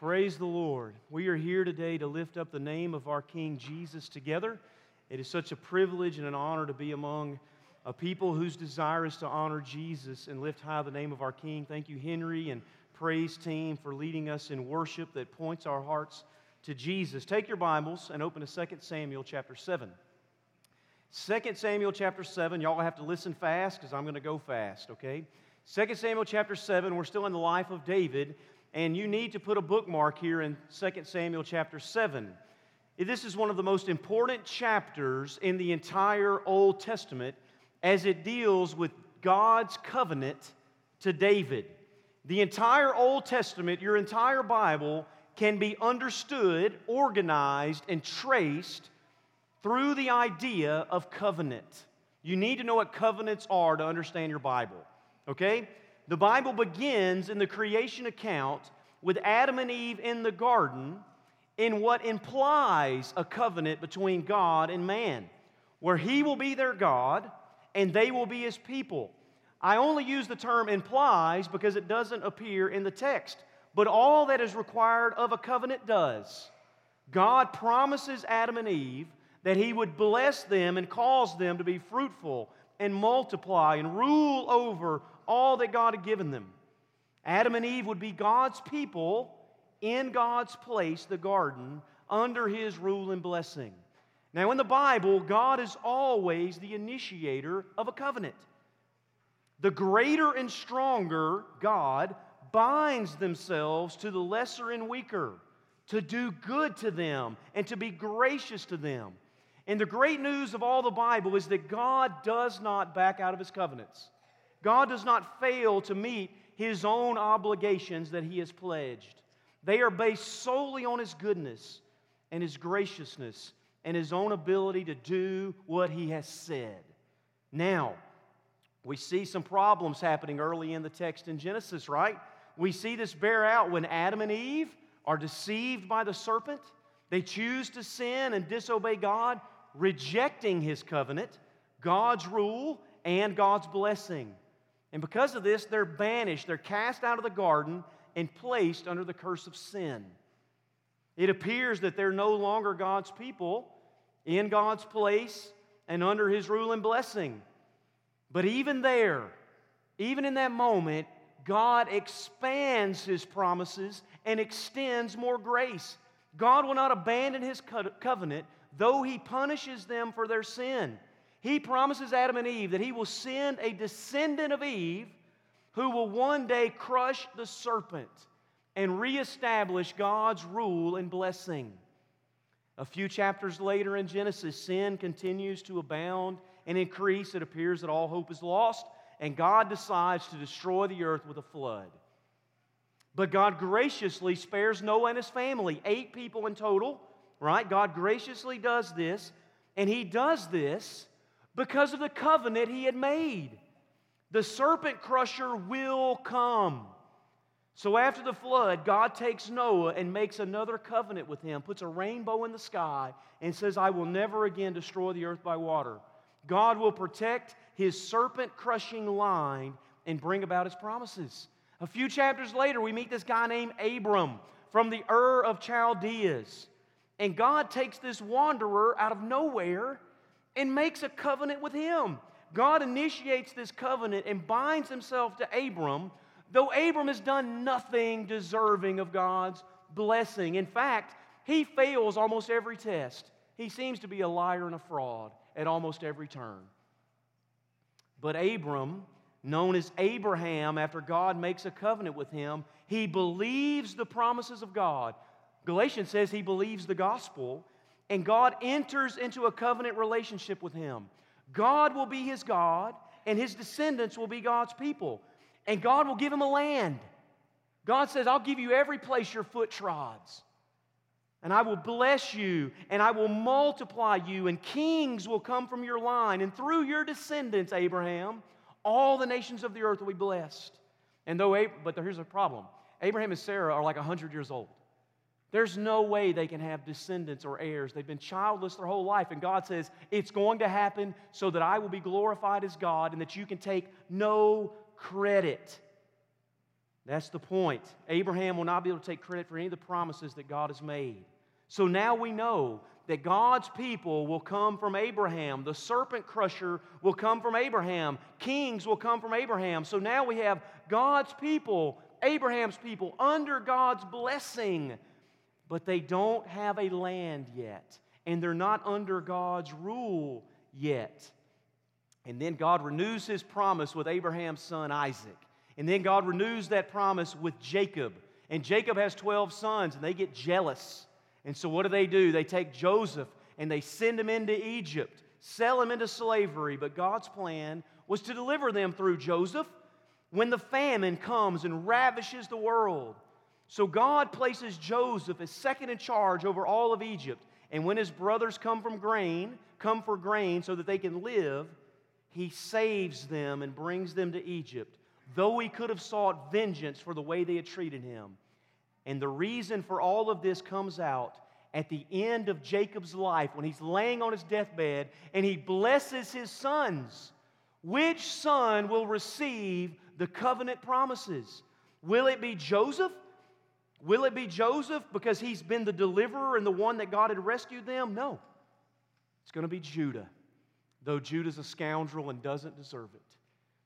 Praise the Lord. We are here today to lift up the name of our King Jesus together. It is such a privilege and an honor to be among a people whose desire is to honor Jesus and lift high the name of our King. Thank you, Henry and praise team, for leading us in worship that points our hearts to Jesus. Take your Bibles and open to 2 Samuel chapter 7. 2 Samuel chapter 7, y'all have to listen fast because I'm going to go fast, okay? 2 Samuel chapter 7, we're still in the life of David and you need to put a bookmark here in 2 Samuel chapter 7. This is one of the most important chapters in the entire Old Testament as it deals with God's covenant to David. The entire Old Testament, your entire Bible, can be understood, organized, and traced through the idea of covenant. You need to know what covenants are to understand your Bible, okay? The Bible begins in the creation account with Adam and Eve in the garden in what implies a covenant between God and man, where He will be their God and they will be His people. I only use the term implies because it doesn't appear in the text, but all that is required of a covenant does. God promises Adam and Eve that He would bless them and cause them to be fruitful and multiply and rule over all that God had given them. Adam and Eve would be God's people in God's place, the garden, under his rule and blessing. Now, in the Bible, God is always the initiator of a covenant. The greater and stronger God binds themselves to the lesser and weaker to do good to them and to be gracious to them. And the great news of all the Bible is that God does not back out of his covenants. God does not fail to meet his own obligations that he has pledged. They are based solely on his goodness and his graciousness and his own ability to do what he has said. Now, we see some problems happening early in the text in Genesis, right? We see this bear out when Adam and Eve are deceived by the serpent. They choose to sin and disobey God, rejecting his covenant, God's rule, and God's blessing. And because of this, they're banished, they're cast out of the garden and placed under the curse of sin. It appears that they're no longer God's people in God's place and under His rule and blessing. But even there, even in that moment, God expands His promises and extends more grace. God will not abandon His covenant, though He punishes them for their sin. He promises Adam and Eve that he will send a descendant of Eve who will one day crush the serpent and reestablish God's rule and blessing. A few chapters later in Genesis, sin continues to abound and increase. It appears that all hope is lost, and God decides to destroy the earth with a flood. But God graciously spares Noah and his family, eight people in total, right? God graciously does this, and He does this because of the covenant he had made. The serpent crusher will come. So after the flood, God takes Noah and makes another covenant with him, puts a rainbow in the sky, and says, I will never again destroy the earth by water. God will protect his serpent crushing line and bring about his promises. A few chapters later, we meet this guy named Abram from the Ur of Chaldeas. And God takes this wanderer out of nowhere and makes a covenant with him. God initiates this covenant and binds himself to Abram, though Abram has done nothing deserving of God's blessing. In fact, he fails almost every test. He seems to be a liar and a fraud at almost every turn. But Abram, known as Abraham, after God makes a covenant with him, he believes the promises of God. Galatians says he believes the gospel and God enters into a covenant relationship with him. God will be his God, and his descendants will be God's people. And God will give him a land. God says, I'll give you every place your foot trods. And I will bless you, and I will multiply you, and kings will come from your line. And through your descendants, Abraham, all the nations of the earth will be blessed. And though, but here's a problem Abraham and Sarah are like 100 years old. There's no way they can have descendants or heirs. They've been childless their whole life. And God says, It's going to happen so that I will be glorified as God and that you can take no credit. That's the point. Abraham will not be able to take credit for any of the promises that God has made. So now we know that God's people will come from Abraham. The serpent crusher will come from Abraham. Kings will come from Abraham. So now we have God's people, Abraham's people, under God's blessing. But they don't have a land yet, and they're not under God's rule yet. And then God renews his promise with Abraham's son Isaac. And then God renews that promise with Jacob. And Jacob has 12 sons, and they get jealous. And so, what do they do? They take Joseph and they send him into Egypt, sell him into slavery. But God's plan was to deliver them through Joseph when the famine comes and ravishes the world. So, God places Joseph as second in charge over all of Egypt. And when his brothers come from grain, come for grain so that they can live, he saves them and brings them to Egypt, though he could have sought vengeance for the way they had treated him. And the reason for all of this comes out at the end of Jacob's life when he's laying on his deathbed and he blesses his sons. Which son will receive the covenant promises? Will it be Joseph? Will it be Joseph because he's been the deliverer and the one that God had rescued them? No. It's going to be Judah though Judah's a scoundrel and doesn't deserve it.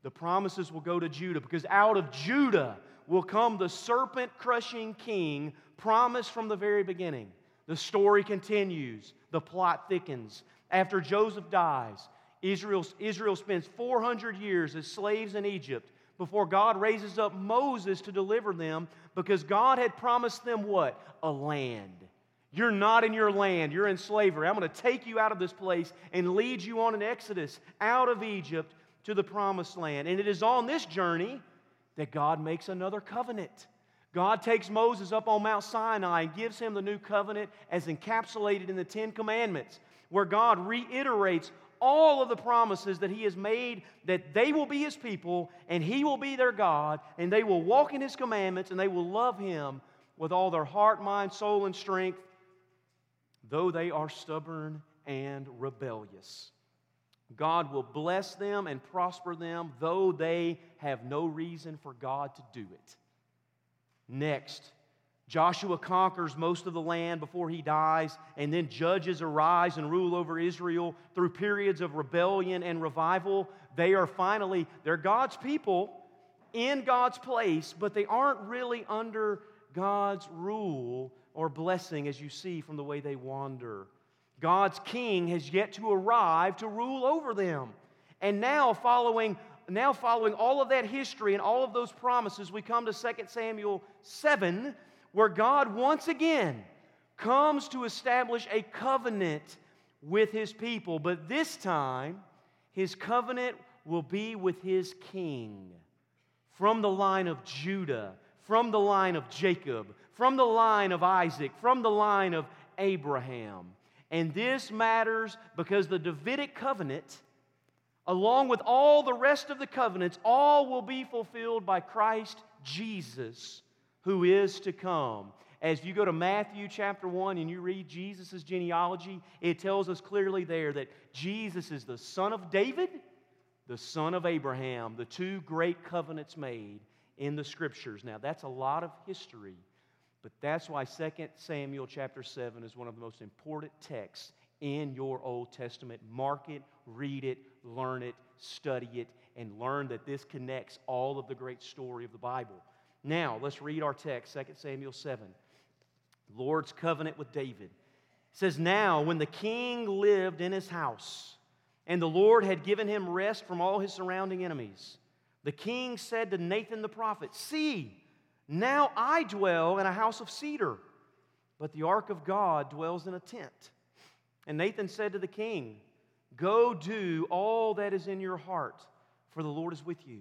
The promises will go to Judah because out of Judah will come the serpent crushing king promised from the very beginning. The story continues, the plot thickens. After Joseph dies, Israel, Israel spends 400 years as slaves in Egypt before God raises up Moses to deliver them because God had promised them what? A land. You're not in your land. You're in slavery. I'm going to take you out of this place and lead you on an exodus out of Egypt to the promised land. And it is on this journey that God makes another covenant. God takes Moses up on Mount Sinai and gives him the new covenant as encapsulated in the Ten Commandments, where God reiterates all of the promises that He has made that they will be His people and He will be their God and they will walk in His commandments and they will love Him with all their heart, mind, soul, and strength though they are stubborn and rebellious. God will bless them and prosper them, though they have no reason for God to do it. Next, Joshua conquers most of the land before he dies, and then judges arise and rule over Israel through periods of rebellion and revival. They are finally, they're God's people in God's place, but they aren't really under God's rule or blessing as you see from the way they wander. God's king has yet to arrive to rule over them. And now, following, now following all of that history and all of those promises, we come to 2 Samuel 7, where God once again comes to establish a covenant with his people. But this time, his covenant will be with his king from the line of Judah, from the line of Jacob, from the line of Isaac, from the line of Abraham. And this matters because the Davidic covenant, along with all the rest of the covenants, all will be fulfilled by Christ Jesus, who is to come. As you go to Matthew chapter 1 and you read Jesus' genealogy, it tells us clearly there that Jesus is the son of David, the son of Abraham, the two great covenants made in the scriptures. Now, that's a lot of history. But that's why 2 Samuel chapter 7 is one of the most important texts in your Old Testament. Mark it, read it, learn it, study it, and learn that this connects all of the great story of the Bible. Now, let's read our text, 2 Samuel 7. Lord's covenant with David. It says, Now, when the king lived in his house, and the Lord had given him rest from all his surrounding enemies, the king said to Nathan the prophet, See, now I dwell in a house of cedar, but the ark of God dwells in a tent. And Nathan said to the king, Go do all that is in your heart, for the Lord is with you.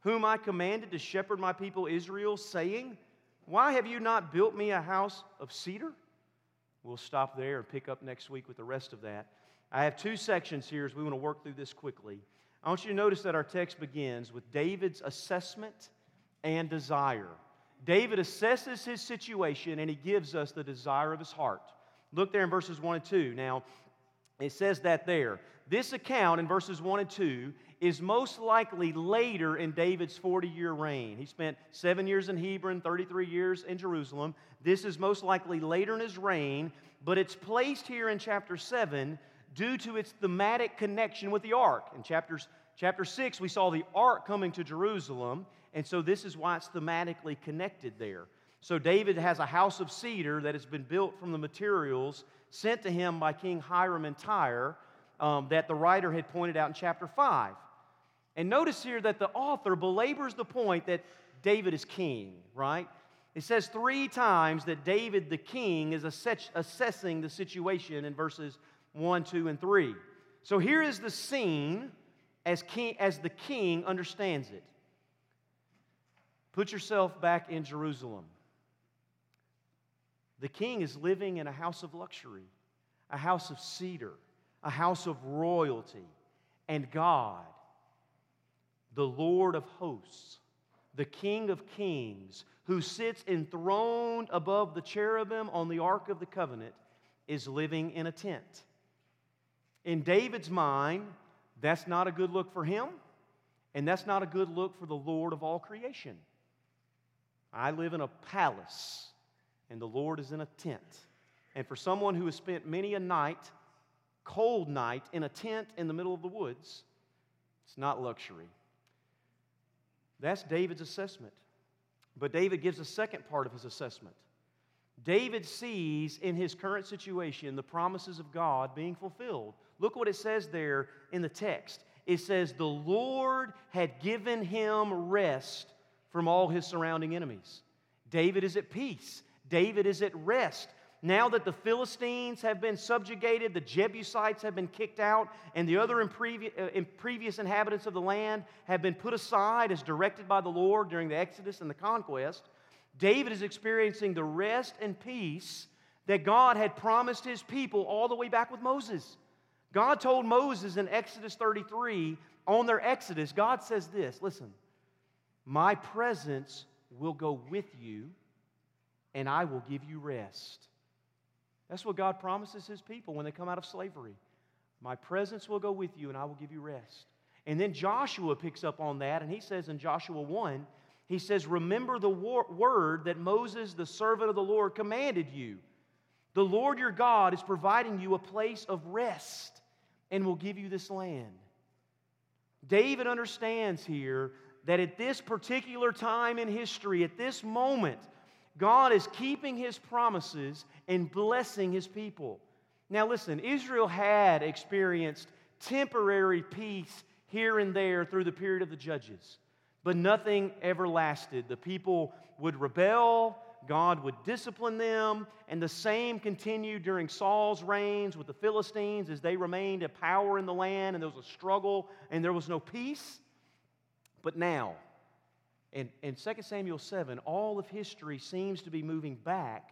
whom I commanded to shepherd my people Israel, saying, Why have you not built me a house of cedar? We'll stop there and pick up next week with the rest of that. I have two sections here as we want to work through this quickly. I want you to notice that our text begins with David's assessment and desire. David assesses his situation and he gives us the desire of his heart. Look there in verses 1 and 2. Now, it says that there. This account in verses 1 and 2 is most likely later in David's 40 year reign. He spent seven years in Hebron, 33 years in Jerusalem. This is most likely later in his reign, but it's placed here in chapter 7 due to its thematic connection with the ark. In chapters, chapter 6, we saw the ark coming to Jerusalem, and so this is why it's thematically connected there. So David has a house of cedar that has been built from the materials sent to him by King Hiram in Tyre um, that the writer had pointed out in chapter 5. And notice here that the author belabors the point that David is king, right? It says three times that David the king is assess- assessing the situation in verses 1, 2, and 3. So here is the scene as, king, as the king understands it. Put yourself back in Jerusalem. The king is living in a house of luxury, a house of cedar, a house of royalty. And God, the Lord of hosts, the King of kings, who sits enthroned above the cherubim on the Ark of the Covenant, is living in a tent. In David's mind, that's not a good look for him, and that's not a good look for the Lord of all creation. I live in a palace, and the Lord is in a tent. And for someone who has spent many a night, cold night, in a tent in the middle of the woods, it's not luxury. That's David's assessment. But David gives a second part of his assessment. David sees in his current situation the promises of God being fulfilled. Look what it says there in the text. It says, The Lord had given him rest from all his surrounding enemies. David is at peace. David is at rest. Now that the Philistines have been subjugated, the Jebusites have been kicked out, and the other uh, previous inhabitants of the land have been put aside as directed by the Lord during the Exodus and the conquest, David is experiencing the rest and peace that God had promised his people all the way back with Moses. God told Moses in Exodus 33, on their Exodus, God says this listen, my presence will go with you, and I will give you rest. That's what God promises his people when they come out of slavery. My presence will go with you, and I will give you rest. And then Joshua picks up on that, and he says in Joshua 1, he says, Remember the word that Moses, the servant of the Lord, commanded you. The Lord your God is providing you a place of rest and will give you this land. David understands here that at this particular time in history, at this moment, God is keeping his promises and blessing his people. Now, listen, Israel had experienced temporary peace here and there through the period of the judges, but nothing ever lasted. The people would rebel, God would discipline them, and the same continued during Saul's reigns with the Philistines as they remained at power in the land, and there was a struggle and there was no peace. But now, in, in 2 Samuel 7, all of history seems to be moving back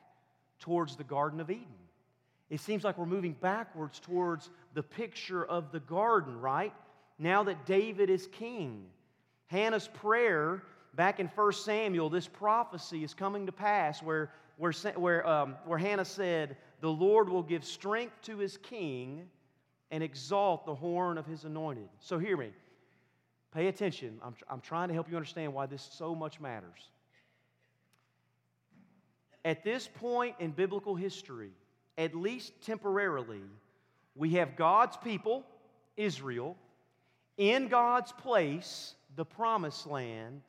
towards the Garden of Eden. It seems like we're moving backwards towards the picture of the garden, right? Now that David is king. Hannah's prayer back in 1 Samuel, this prophecy is coming to pass where, where, where, um, where Hannah said, The Lord will give strength to his king and exalt the horn of his anointed. So hear me. Pay attention. I'm, I'm trying to help you understand why this so much matters. At this point in biblical history, at least temporarily, we have God's people, Israel, in God's place, the promised land,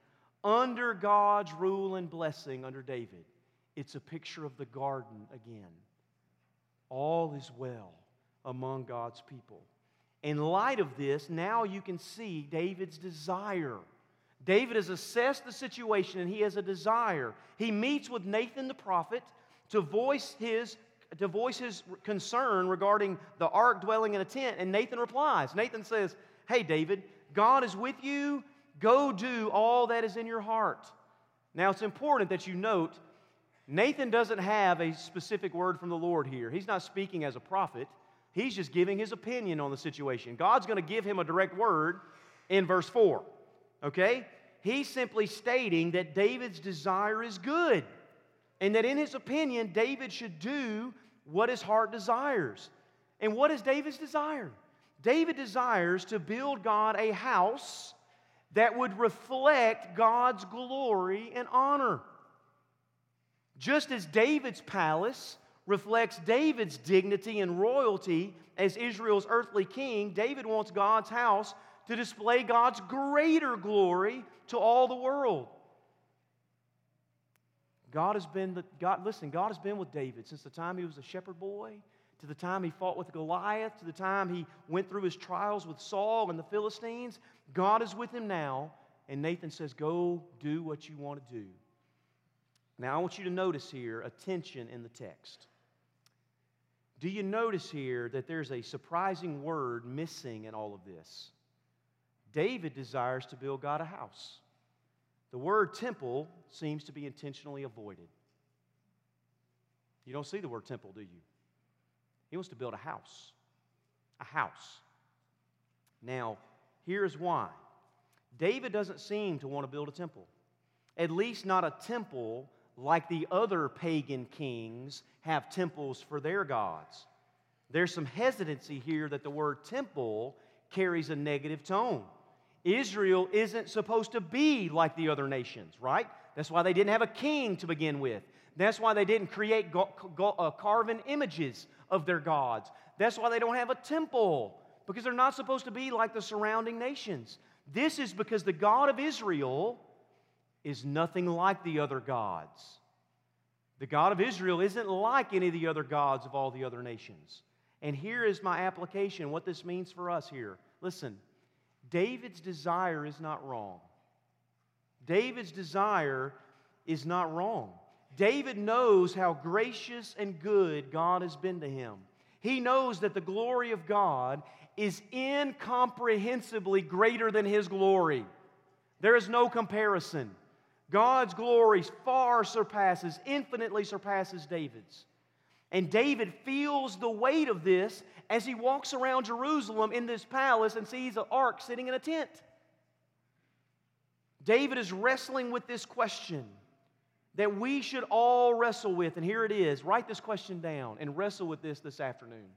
under God's rule and blessing under David. It's a picture of the garden again. All is well among God's people. In light of this, now you can see David's desire. David has assessed the situation and he has a desire. He meets with Nathan the prophet to voice his to voice his concern regarding the ark dwelling in a tent and Nathan replies. Nathan says, "Hey David, God is with you. Go do all that is in your heart." Now it's important that you note Nathan doesn't have a specific word from the Lord here. He's not speaking as a prophet, he's just giving his opinion on the situation. God's going to give him a direct word in verse 4. Okay? He's simply stating that David's desire is good and that in his opinion, David should do what his heart desires. And what is David's desire? David desires to build God a house that would reflect God's glory and honor. Just as David's palace reflects David's dignity and royalty as Israel's earthly king, David wants God's house to display God's greater glory to all the world. God has been, the, God, listen, God has been with David since the time he was a shepherd boy, to the time he fought with Goliath, to the time he went through his trials with Saul and the Philistines. God is with him now, and Nathan says, Go do what you want to do. Now, I want you to notice here a tension in the text. Do you notice here that there's a surprising word missing in all of this? David desires to build God a house. The word temple seems to be intentionally avoided. You don't see the word temple, do you? He wants to build a house. A house. Now, here's why David doesn't seem to want to build a temple, at least not a temple like the other pagan kings have temples for their gods. There's some hesitancy here that the word temple carries a negative tone. Israel isn't supposed to be like the other nations, right? That's why they didn't have a king to begin with. That's why they didn't create go- go- uh, carven images of their gods. That's why they don't have a temple, because they're not supposed to be like the surrounding nations. This is because the God of Israel is nothing like the other gods. The God of Israel isn't like any of the other gods of all the other nations. And here is my application, what this means for us here. Listen, David's desire is not wrong. David's desire is not wrong. David knows how gracious and good God has been to him. He knows that the glory of God is incomprehensibly greater than his glory. There is no comparison. God's glory far surpasses, infinitely surpasses David's. And David feels the weight of this as he walks around Jerusalem in this palace and sees an ark sitting in a tent. David is wrestling with this question that we should all wrestle with. And here it is. Write this question down and wrestle with this this afternoon.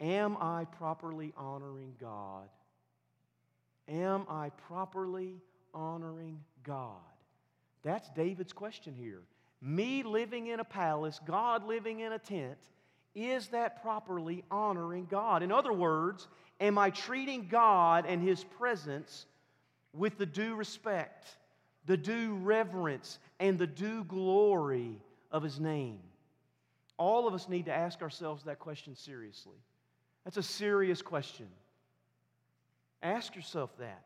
Am I properly honoring God? Am I properly honoring God? That's David's question here me living in a palace, God living in a tent, is that properly honoring God? In other words, am I treating God and His presence with the due respect, the due reverence, and the due glory of His name? All of us need to ask ourselves that question seriously. That's a serious question. Ask yourself that.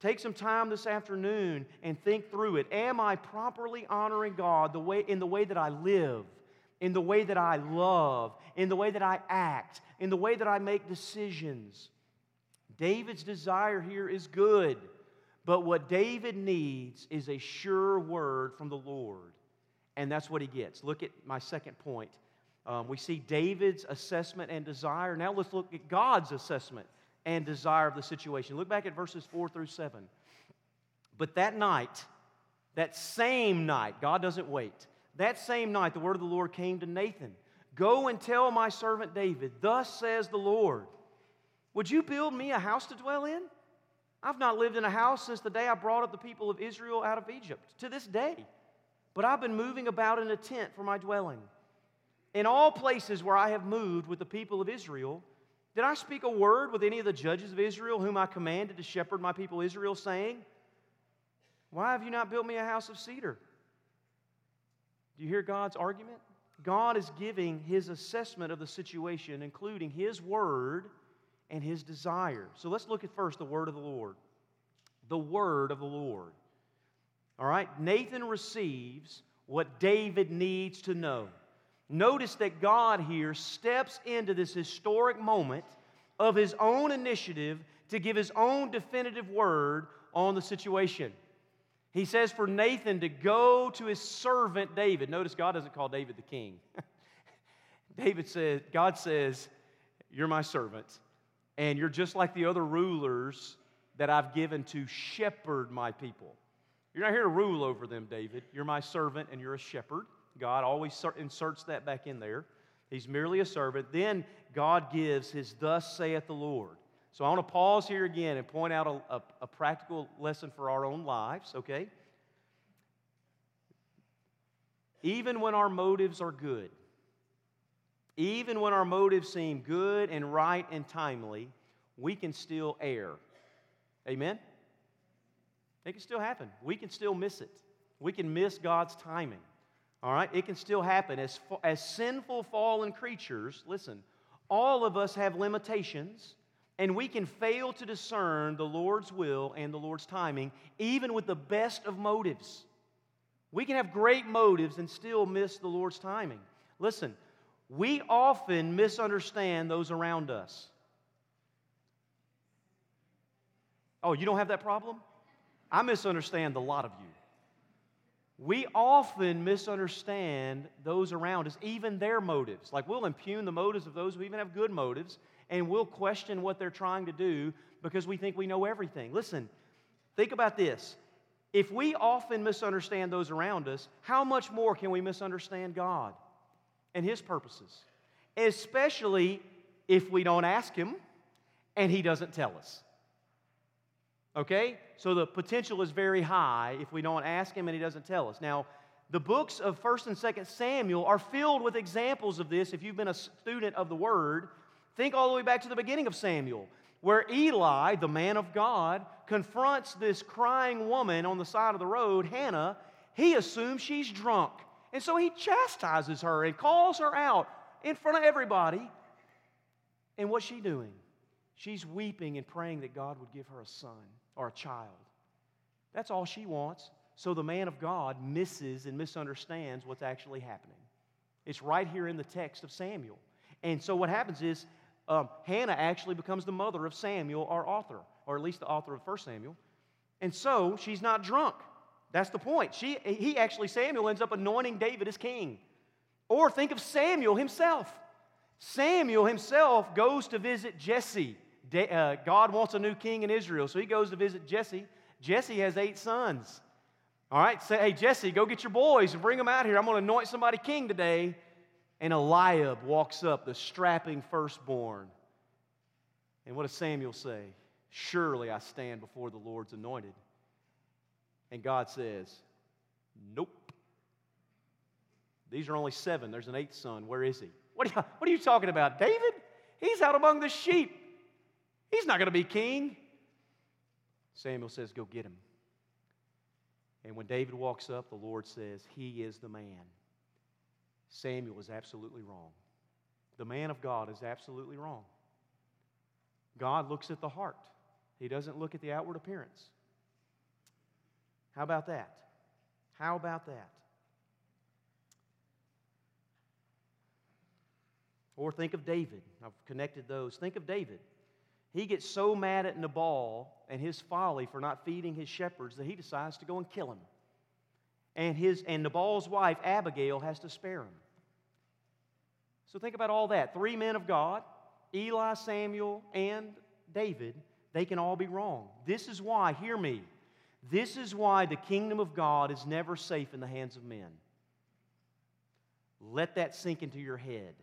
Take some time this afternoon and think through it. Am I properly honoring God the way, in the way that I live, in the way that I love, in the way that I act, in the way that I make decisions? David's desire here is good, but what David needs is a sure word from the Lord. And that's what he gets. Look at my second point. Um, we see David's assessment and desire. Now let's look at God's assessment and desire of the situation. Look back at verses 4 through 7. But that night, that same night, God doesn't wait. That same night, the word of the Lord came to Nathan Go and tell my servant David, Thus says the Lord, Would you build me a house to dwell in? I've not lived in a house since the day I brought up the people of Israel out of Egypt, to this day. But I've been moving about in a tent for my dwelling. In all places where I have moved with the people of Israel, did I speak a word with any of the judges of Israel whom I commanded to shepherd my people Israel, saying, Why have you not built me a house of cedar? Do you hear God's argument? God is giving his assessment of the situation, including his word and his desire. So let's look at first the word of the Lord. The word of the Lord. All right, Nathan receives what David needs to know. Notice that God here steps into this historic moment of his own initiative to give his own definitive word on the situation. He says for Nathan to go to his servant David. Notice God doesn't call David the king. David says, God says, You're my servant, and you're just like the other rulers that I've given to shepherd my people. You're not here to rule over them, David. You're my servant and you're a shepherd. God always inserts that back in there. He's merely a servant. Then God gives his thus saith the Lord. So I want to pause here again and point out a, a, a practical lesson for our own lives, okay? Even when our motives are good, even when our motives seem good and right and timely, we can still err. Amen? It can still happen. We can still miss it. We can miss God's timing. All right? It can still happen. As, as sinful, fallen creatures, listen, all of us have limitations, and we can fail to discern the Lord's will and the Lord's timing, even with the best of motives. We can have great motives and still miss the Lord's timing. Listen, we often misunderstand those around us. Oh, you don't have that problem? I misunderstand a lot of you. We often misunderstand those around us, even their motives. Like we'll impugn the motives of those who even have good motives, and we'll question what they're trying to do because we think we know everything. Listen, think about this. If we often misunderstand those around us, how much more can we misunderstand God and His purposes? Especially if we don't ask Him and He doesn't tell us. Okay? So the potential is very high if we don't ask him and he doesn't tell us. Now, the books of 1st and 2nd Samuel are filled with examples of this. If you've been a student of the word, think all the way back to the beginning of Samuel, where Eli, the man of God, confronts this crying woman on the side of the road, Hannah. He assumes she's drunk. And so he chastises her and calls her out in front of everybody. And what's she doing? She's weeping and praying that God would give her a son or a child. That's all she wants. So the man of God misses and misunderstands what's actually happening. It's right here in the text of Samuel. And so what happens is um, Hannah actually becomes the mother of Samuel, our author, or at least the author of 1 Samuel. And so she's not drunk. That's the point. She, he actually, Samuel ends up anointing David as king. Or think of Samuel himself. Samuel himself goes to visit Jesse Uh, God wants a new king in Israel. So he goes to visit Jesse. Jesse has eight sons. All right, say, hey, Jesse, go get your boys and bring them out here. I'm going to anoint somebody king today. And Eliab walks up, the strapping firstborn. And what does Samuel say? Surely I stand before the Lord's anointed. And God says, Nope. These are only seven. There's an eighth son. Where is he? What are you, what are you talking about? David? He's out among the sheep. He's not going to be king. Samuel says, Go get him. And when David walks up, the Lord says, He is the man. Samuel is absolutely wrong. The man of God is absolutely wrong. God looks at the heart, He doesn't look at the outward appearance. How about that? How about that? Or think of David. I've connected those. Think of David. He gets so mad at Nabal and his folly for not feeding his shepherds that he decides to go and kill him. And, his, and Nabal's wife, Abigail, has to spare him. So think about all that. Three men of God, Eli, Samuel, and David, they can all be wrong. This is why, hear me, this is why the kingdom of God is never safe in the hands of men. Let that sink into your head.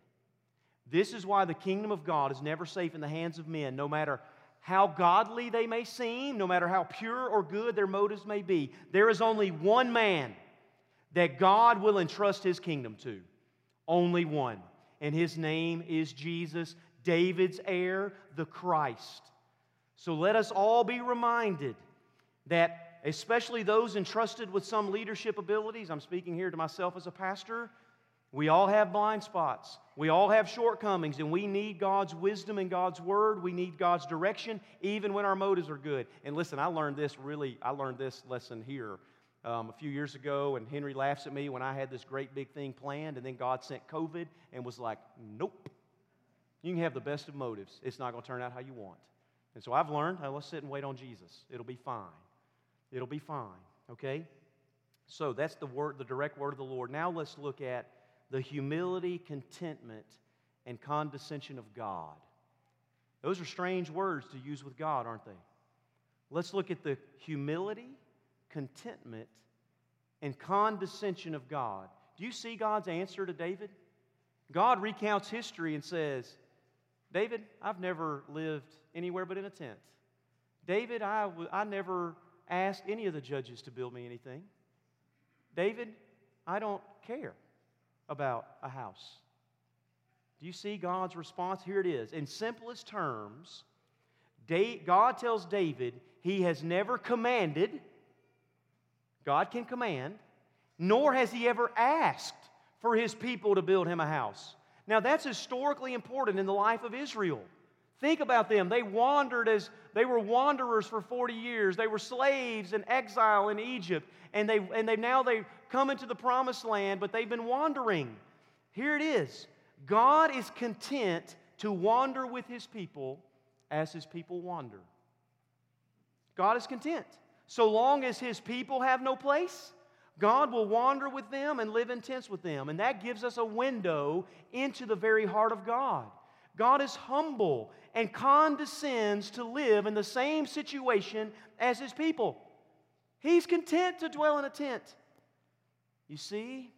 This is why the kingdom of God is never safe in the hands of men, no matter how godly they may seem, no matter how pure or good their motives may be. There is only one man that God will entrust his kingdom to. Only one. And his name is Jesus, David's heir, the Christ. So let us all be reminded that, especially those entrusted with some leadership abilities, I'm speaking here to myself as a pastor, we all have blind spots. We all have shortcomings, and we need God's wisdom and God's word. We need God's direction, even when our motives are good. And listen, I learned this really, I learned this lesson here um, a few years ago, and Henry laughs at me when I had this great big thing planned, and then God sent COVID and was like, nope. You can have the best of motives, it's not going to turn out how you want. And so I've learned, hey, let's sit and wait on Jesus. It'll be fine. It'll be fine. Okay? So that's the word, the direct word of the Lord. Now let's look at the humility, contentment, and condescension of God. Those are strange words to use with God, aren't they? Let's look at the humility, contentment, and condescension of God. Do you see God's answer to David? God recounts history and says, David, I've never lived anywhere but in a tent. David, I, w- I never asked any of the judges to build me anything. David, I don't care about a house. Do you see God's response? Here it is. In simplest terms, God tells David he has never commanded, God can command, nor has he ever asked for his people to build him a house. Now, that's historically important in the life of Israel. Think about them. They wandered as they were wanderers for 40 years. They were slaves in exile in Egypt. And they and they now they come into the promised land, but they've been wandering. Here it is. God is content to wander with his people as his people wander. God is content. So long as his people have no place, God will wander with them and live in tents with them. And that gives us a window into the very heart of God. God is humble and condescends to live in the same situation as his people. He's content to dwell in a tent. You see,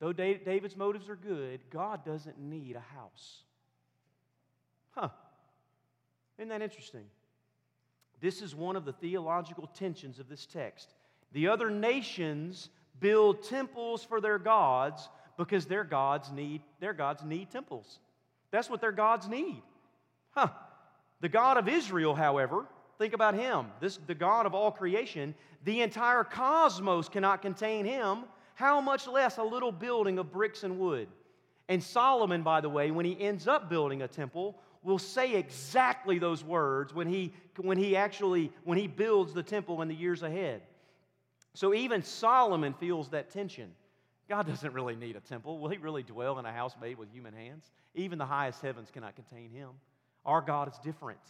though David's motives are good, God doesn't need a house. Huh. Isn't that interesting? This is one of the theological tensions of this text. The other nations build temples for their gods because their gods need their gods need temples. That's what their gods need. Huh. The God of Israel, however, think about him. This the God of all creation, the entire cosmos cannot contain him. How much less a little building of bricks and wood? And Solomon, by the way, when he ends up building a temple, will say exactly those words when he, when he actually when he builds the temple in the years ahead. So even Solomon feels that tension. God doesn't really need a temple. Will he really dwell in a house made with human hands? Even the highest heavens cannot contain him. Our God is different.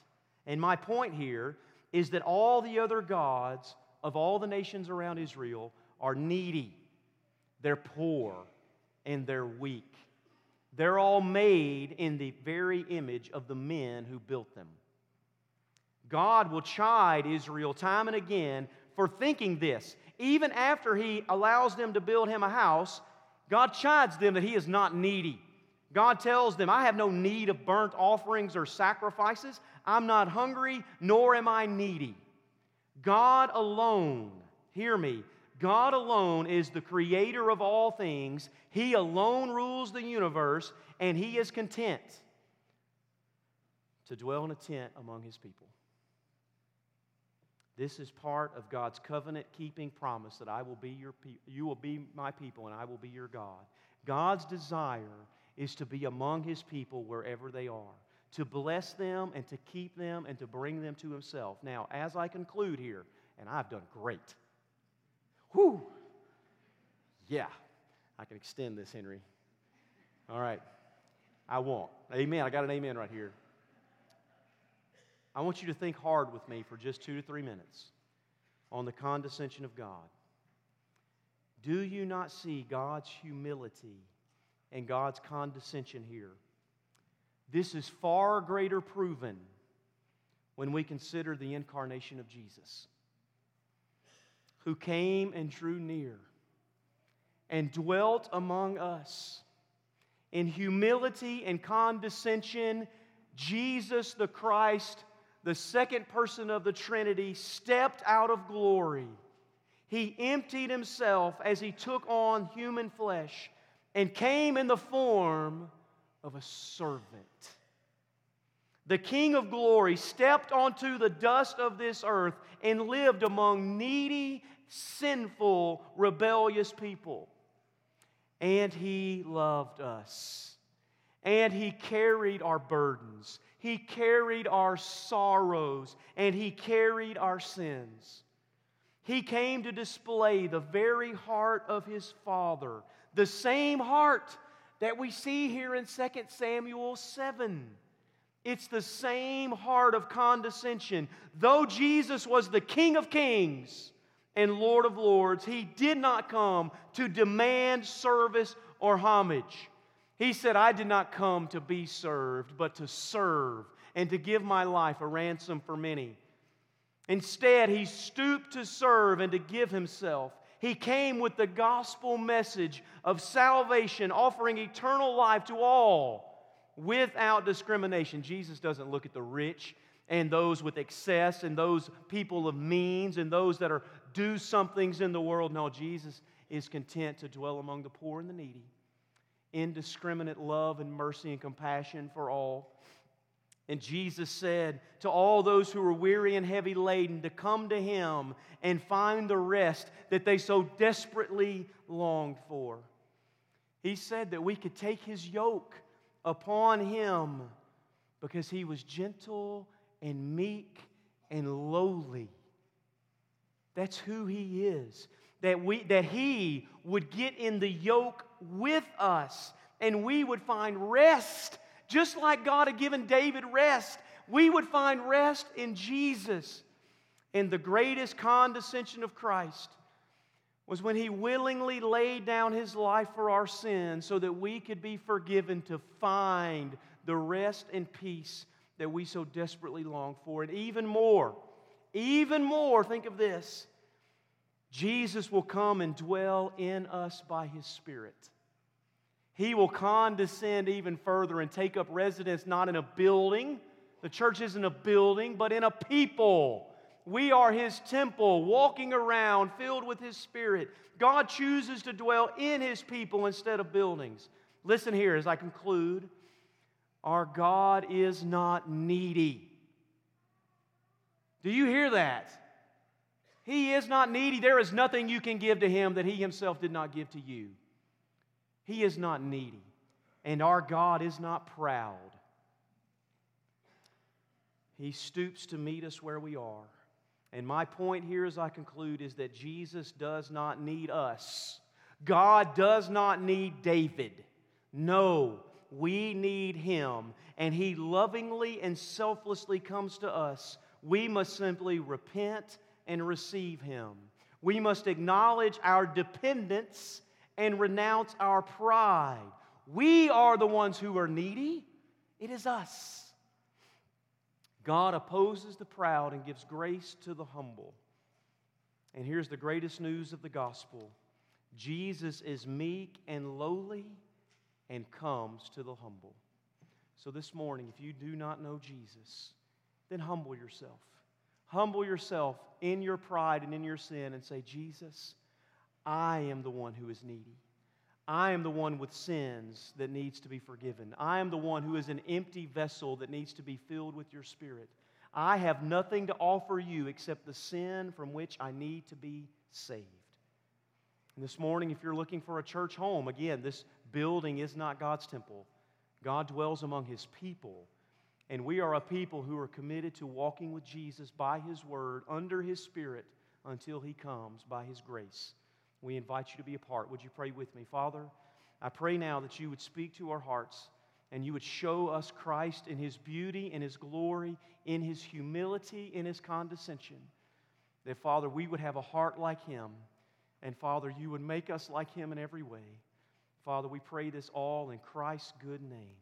And my point here is that all the other gods of all the nations around Israel are needy, they're poor, and they're weak. They're all made in the very image of the men who built them. God will chide Israel time and again for thinking this. Even after He allows them to build Him a house, God chides them that He is not needy. God tells them, I have no need of burnt offerings or sacrifices. I'm not hungry, nor am I needy. God alone, hear me, God alone is the creator of all things. He alone rules the universe, and He is content to dwell in a tent among His people. This is part of God's covenant keeping promise that I will be your pe- you will be my people and I will be your God. God's desire is to be among his people wherever they are, to bless them and to keep them and to bring them to himself. Now, as I conclude here, and I've done great. Whew. Yeah, I can extend this, Henry. All right. I won't. Amen. I got an amen right here. I want you to think hard with me for just two to three minutes on the condescension of God. Do you not see God's humility and God's condescension here? This is far greater proven when we consider the incarnation of Jesus who came and drew near and dwelt among us. In humility and condescension, Jesus the Christ, the second person of the Trinity, stepped out of glory. He emptied himself as he took on human flesh and came in the form of a servant. The King of glory stepped onto the dust of this earth and lived among needy sinful, rebellious people. And He loved us. And He carried our burdens. He carried our sorrows. And He carried our sins. He came to display the very heart of His Father, the same heart that we see here in 2 Samuel 7. It's the same heart of condescension. Though Jesus was the King of Kings, and Lord of Lords. He did not come to demand service or homage. He said, I did not come to be served, but to serve and to give my life a ransom for many. Instead, he stooped to serve and to give himself. He came with the gospel message of salvation, offering eternal life to all without discrimination. Jesus doesn't look at the rich and those with excess and those people of means and those that are do somethings in the world. No, Jesus is content to dwell among the poor and the needy. Indiscriminate love and mercy and compassion for all. And Jesus said to all those who were weary and heavy laden to come to him and find the rest that they so desperately longed for. He said that we could take his yoke upon him because he was gentle and meek and lowly. That's who he is. That, we, that he would get in the yoke with us and we would find rest just like God had given David rest, we would find rest in Jesus. And the greatest condescension of Christ was when he willingly laid down his life for our sins so that we could be forgiven to find the rest and peace that we so desperately long for. And even more, even more, think of this Jesus will come and dwell in us by his Spirit. He will condescend even further and take up residence not in a building, the church isn't a building, but in a people. We are His temple, walking around filled with His Spirit. God chooses to dwell in His people instead of buildings. Listen here as I conclude our God is not needy. Do you hear that? He is not needy. There is nothing you can give to Him that He Himself did not give to you. He is not needy, and our God is not proud. He stoops to meet us where we are. And my point here as I conclude is that Jesus does not need us. God does not need David. No, we need him. And he lovingly and selflessly comes to us. We must simply repent and receive him. We must acknowledge our dependence and renounce our pride. We are the ones who are needy, it is us. God opposes the proud and gives grace to the humble. And here's the greatest news of the gospel Jesus is meek and lowly and comes to the humble. So this morning, if you do not know Jesus, then humble yourself. Humble yourself in your pride and in your sin and say, Jesus, I am the one who is needy. I am the one with sins that needs to be forgiven. I am the one who is an empty vessel that needs to be filled with your spirit. I have nothing to offer you except the sin from which I need to be saved. And this morning, if you're looking for a church home, again, this building is not God's temple. God dwells among his people. And we are a people who are committed to walking with Jesus by his word, under his spirit, until he comes by his grace. We invite you to be a part. Would you pray with me? Father, I pray now that you would speak to our hearts and you would show us Christ in his beauty, in his glory, in his humility, in his condescension. That, Father, we would have a heart like him. And, Father, you would make us like him in every way. Father, we pray this all in Christ's good name.